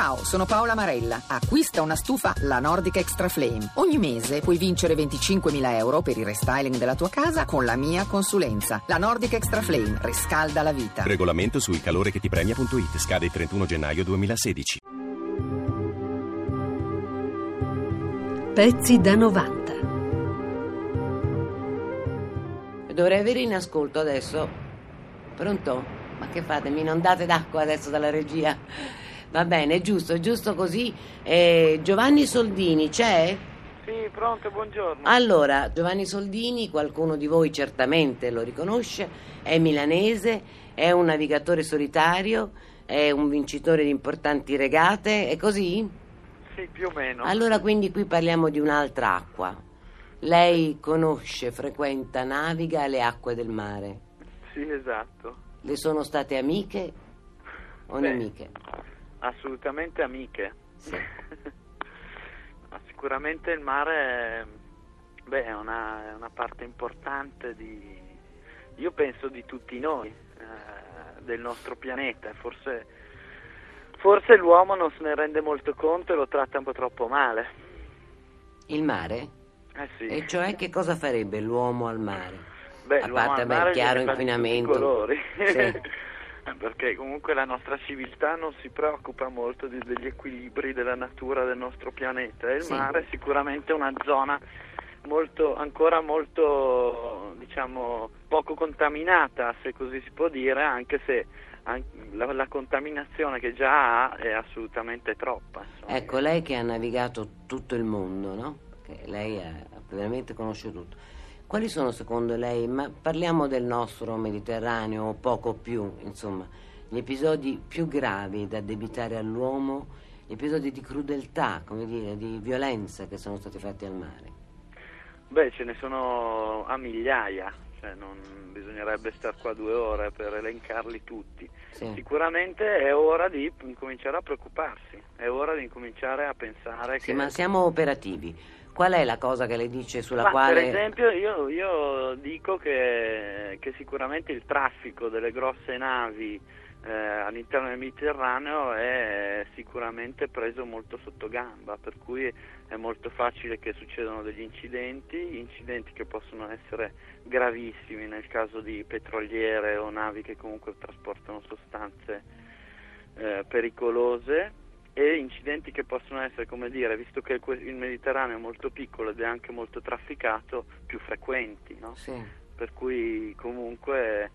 Ciao, sono Paola Marella. Acquista una stufa La Nordic Extra Flame. Ogni mese puoi vincere 25.000 euro per il restyling della tua casa con la mia consulenza. La Nordic Extra Flame riscalda la vita. Regolamento su ilcalorechettipremia.it scade il 31 gennaio 2016. Pezzi da 90. Dovrei avere in ascolto adesso. Pronto? Ma che fate? Mi inondate d'acqua adesso dalla regia? Va bene, è giusto, è giusto così. Eh, Giovanni Soldini c'è? Sì, pronto, buongiorno. Allora, Giovanni Soldini, qualcuno di voi certamente lo riconosce, è milanese, è un navigatore solitario, è un vincitore di importanti regate, è così? Sì, più o meno. Allora, quindi qui parliamo di un'altra acqua. Lei conosce, frequenta, naviga le acque del mare. Sì, esatto. Le sono state amiche o Beh, nemiche? Assolutamente amiche. Sì. Ma Sicuramente il mare è, beh, è, una, è una parte importante di, io penso di tutti noi, eh, del nostro pianeta. Forse, forse l'uomo non se ne rende molto conto e lo tratta un po' troppo male. Il mare? Eh sì. E cioè che cosa farebbe l'uomo al mare? Beh, a parte beh, chiaro inquinamento. colori. Sì. Perché comunque la nostra civiltà non si preoccupa molto di- degli equilibri della natura del nostro pianeta e il Sì. mare è sicuramente una zona molto, ancora molto diciamo poco contaminata se così si può dire anche se la, la contaminazione che già ha è assolutamente troppa insomma. Ecco, lei che ha navigato tutto il mondo, no? Perché lei ha, veramente conosce tutto. Quali sono secondo lei, ma parliamo del nostro Mediterraneo o poco più, insomma, gli episodi più gravi da addebitare all'uomo, gli episodi di crudeltà, come dire, di violenza che sono stati fatti al mare? Beh, ce ne sono a migliaia, cioè non bisognerebbe star qua due ore per elencarli tutti. Sì. Sicuramente è ora di incominciare a preoccuparsi, è ora di incominciare a pensare Sì, che... ma siamo operativi. Qual è la cosa che lei dice sulla Ma, quale... Per esempio io, io dico che, che sicuramente il traffico delle grosse navi eh, all'interno del Mediterraneo è sicuramente preso molto sotto gamba, per cui è molto facile che succedano degli incidenti, incidenti che possono essere gravissimi nel caso di petroliere o navi che comunque trasportano sostanze eh, pericolose e incidenti che possono essere, come dire, visto che il Mediterraneo è molto piccolo ed è anche molto trafficato, più frequenti, no? Sì. Per cui comunque,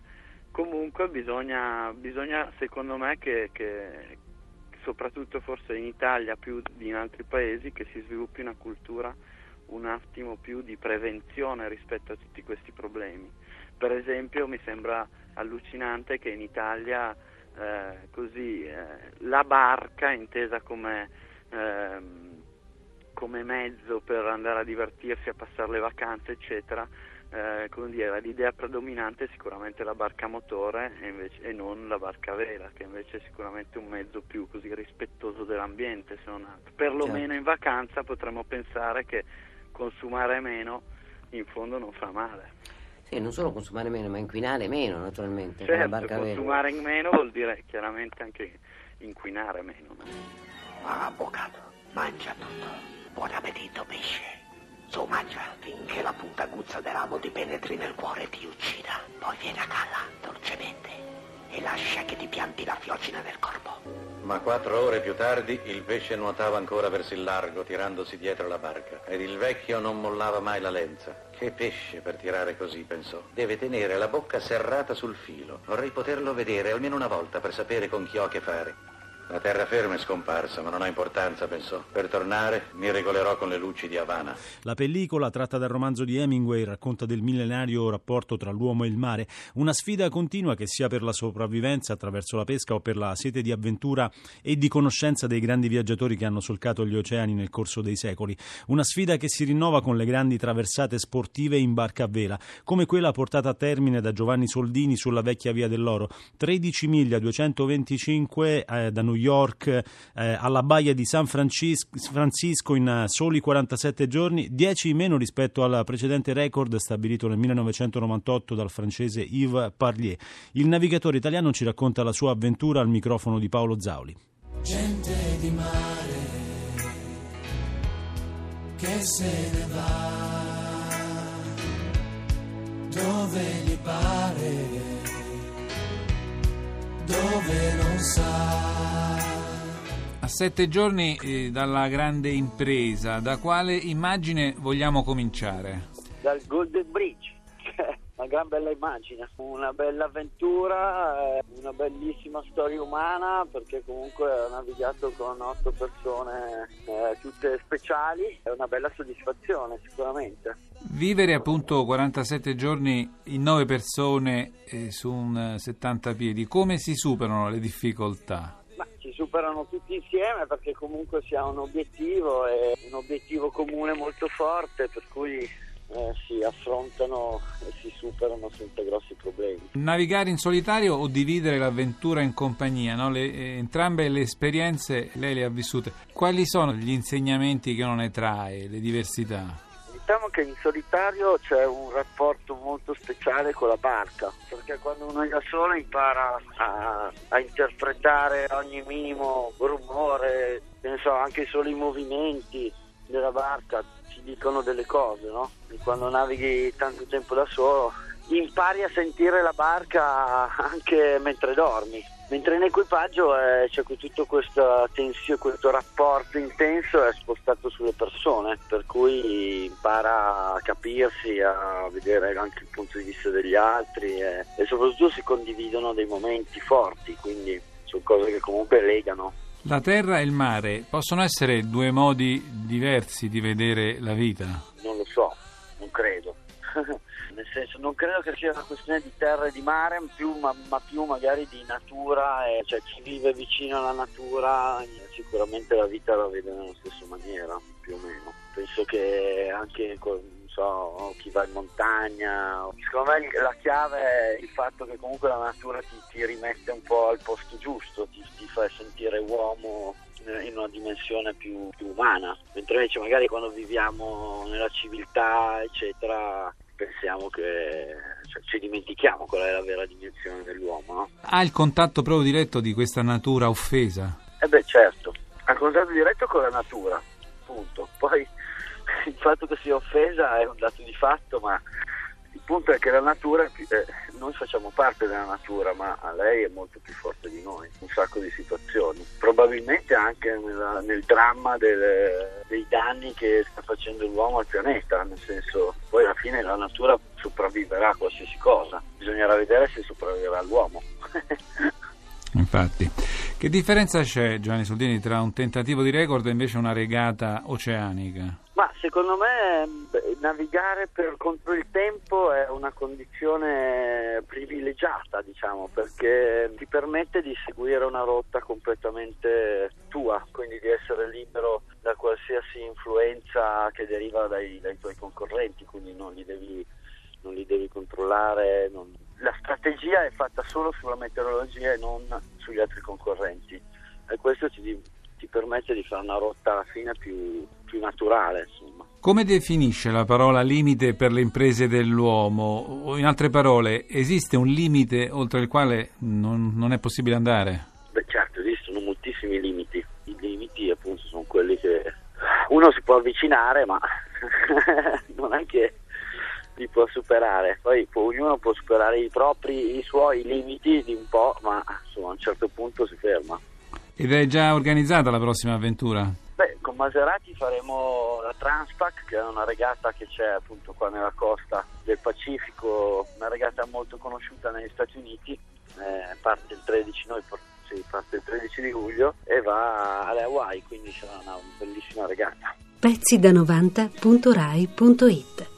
comunque bisogna, bisogna, secondo me, che, che soprattutto forse in Italia più di in altri paesi, che si sviluppi una cultura un attimo più di prevenzione rispetto a tutti questi problemi. Per esempio mi sembra allucinante che in Italia eh, così eh, la barca intesa come, ehm, come mezzo per andare a divertirsi, a passare le vacanze, eccetera, eh, come dire, l'idea predominante è sicuramente la barca a motore e, invece- e non la barca a vela, che invece è sicuramente un mezzo più così rispettoso dell'ambiente, se non altro. Perlomeno Certo. in vacanza potremmo pensare che consumare meno in fondo non fa male. Sì, non solo consumare meno, ma inquinare meno, naturalmente, con la Certo, consumare in meno vuol dire chiaramente anche inquinare meno. no? Avvocato, mangia tutto. Buon appetito, pesce. Su, mangia, finché la puntaguzza del ramo ti penetri nel cuore e ti uccida. Poi vieni a galla, dolcemente, e lascia che ti pianti la fiocina nel corpo. Ma quattro ore più tardi il pesce nuotava ancora verso il largo, tirandosi dietro la barca. Ed il vecchio non mollava mai la lenza. Che pesce per tirare così, pensò. Deve tenere la bocca serrata sul filo. Vorrei poterlo vedere almeno una volta per sapere con chi ho a che fare. La terraferma è scomparsa, ma non ha importanza, pensò. Per tornare mi regolerò con le luci di Havana. La pellicola, tratta dal romanzo di Hemingway, racconta del millenario rapporto tra l'uomo e il mare, una sfida continua che sia per la sopravvivenza attraverso la pesca o per la sete di avventura e di conoscenza dei grandi viaggiatori che hanno solcato gli oceani nel corso dei secoli. Una sfida che si rinnova con le grandi traversate sportive in barca a vela, come quella portata a termine da Giovanni Soldini sulla vecchia via dell'Oro. 13 miglia 225 eh, da New York eh, alla baia di San Francis- Francisco in eh, soli 47 giorni, 10 in meno rispetto al precedente record stabilito nel 1998 dal francese Yves Parlier. Il navigatore italiano ci racconta la sua avventura al microfono di Paolo Zauli. Gente di mare che se ne va dove gli pare, dove non sa. A sette giorni eh, dalla grande impresa, da quale immagine vogliamo cominciare? Dal Golden Bridge una gran bella immagine, una bella avventura, eh, una bellissima storia umana perché comunque ho navigato con otto persone eh, tutte speciali, è una bella soddisfazione sicuramente. Vivere appunto 47 giorni in nove persone eh, su un 70 piedi, come si superano le difficoltà? Superano tutti insieme perché comunque si ha un obiettivo e un obiettivo comune molto forte per cui eh, si affrontano e si superano senza grossi problemi. Navigare in solitario o dividere l'avventura in compagnia? No? Le, eh, entrambe le esperienze lei le ha vissute. Quali sono gli insegnamenti che uno ne trae, le diversità? Diciamo che in solitario c'è un rapporto molto speciale con la barca, perché quando uno è da solo impara a, a interpretare ogni minimo rumore, so, anche solo i movimenti della barca, dicono delle cose, no? E quando navighi tanto tempo da solo impari a sentire la barca anche mentre dormi. Mentre in equipaggio eh, c'è tutto questo tensione, questo rapporto intenso è spostato sulle persone, per cui impara a capirsi, a vedere anche il punto di vista degli altri e, e soprattutto si condividono dei momenti forti, quindi sono cose che comunque legano. La terra e il mare possono essere due modi diversi di vedere la vita? Non lo so, non credo. Nel senso, non credo che sia una questione di terra e di mare, più, ma, ma, più magari di natura. E, cioè, chi vive vicino alla natura sicuramente la vita la vede nella stessa maniera, più o meno. Penso che anche so, chi va in montagna. Secondo me la chiave è il fatto che comunque la natura ti, ti rimette un po' al posto giusto, ti, ti fa sentire uomo in una dimensione più, più, umana, mentre invece magari quando viviamo nella civiltà, eccetera, pensiamo che cioè, ci dimentichiamo qual è la vera dimensione dell'uomo. No? Ha il contatto proprio diretto di questa natura offesa? Eh beh certo, ha contatto diretto con la natura, punto. Poi il fatto che sia offesa è un dato di fatto, ma il punto è che la natura, eh, noi facciamo parte della natura, ma lei è molto più forte di noi, un sacco di situazioni. Probabilmente anche nella, nel dramma del, dei danni che sta facendo l'uomo al pianeta, nel senso, poi alla fine la natura sopravviverà a qualsiasi cosa, bisognerà vedere se sopravviverà l'uomo. Infatti, che differenza c'è, Giovanni Soldini, tra un tentativo di record e invece una regata oceanica? Secondo me navigare per contro il tempo è una condizione privilegiata, diciamo, perché ti permette di seguire una rotta completamente tua, quindi di essere libero da qualsiasi influenza che deriva dai, dai tuoi concorrenti, quindi non li devi, non li devi controllare. Non... La strategia è fatta solo sulla meteorologia e non sugli altri concorrenti e questo ti, ti permette di fare una rotta alla fine più, più naturale. Insomma. Come definisce la parola limite per le imprese dell'uomo? O in altre parole, esiste un limite oltre il quale non, non è possibile andare? Beh certo, esistono moltissimi limiti. I limiti appunto sono quelli che uno si può avvicinare ma non è che li può superare. Poi può, ognuno può superare i propri, i suoi limiti di un po', ma insomma, a un certo punto si ferma. Ed è già organizzata la prossima avventura? Beh, con Maserati faremo la Transpac, che è una regata che c'è appunto qua nella costa del Pacifico, una regata molto conosciuta negli Stati Uniti, eh, parte il 13, noi sì, parte il 13 di luglio e va alle Hawaii, quindi sarà una bellissima regata. Pezzi da 90.rai.it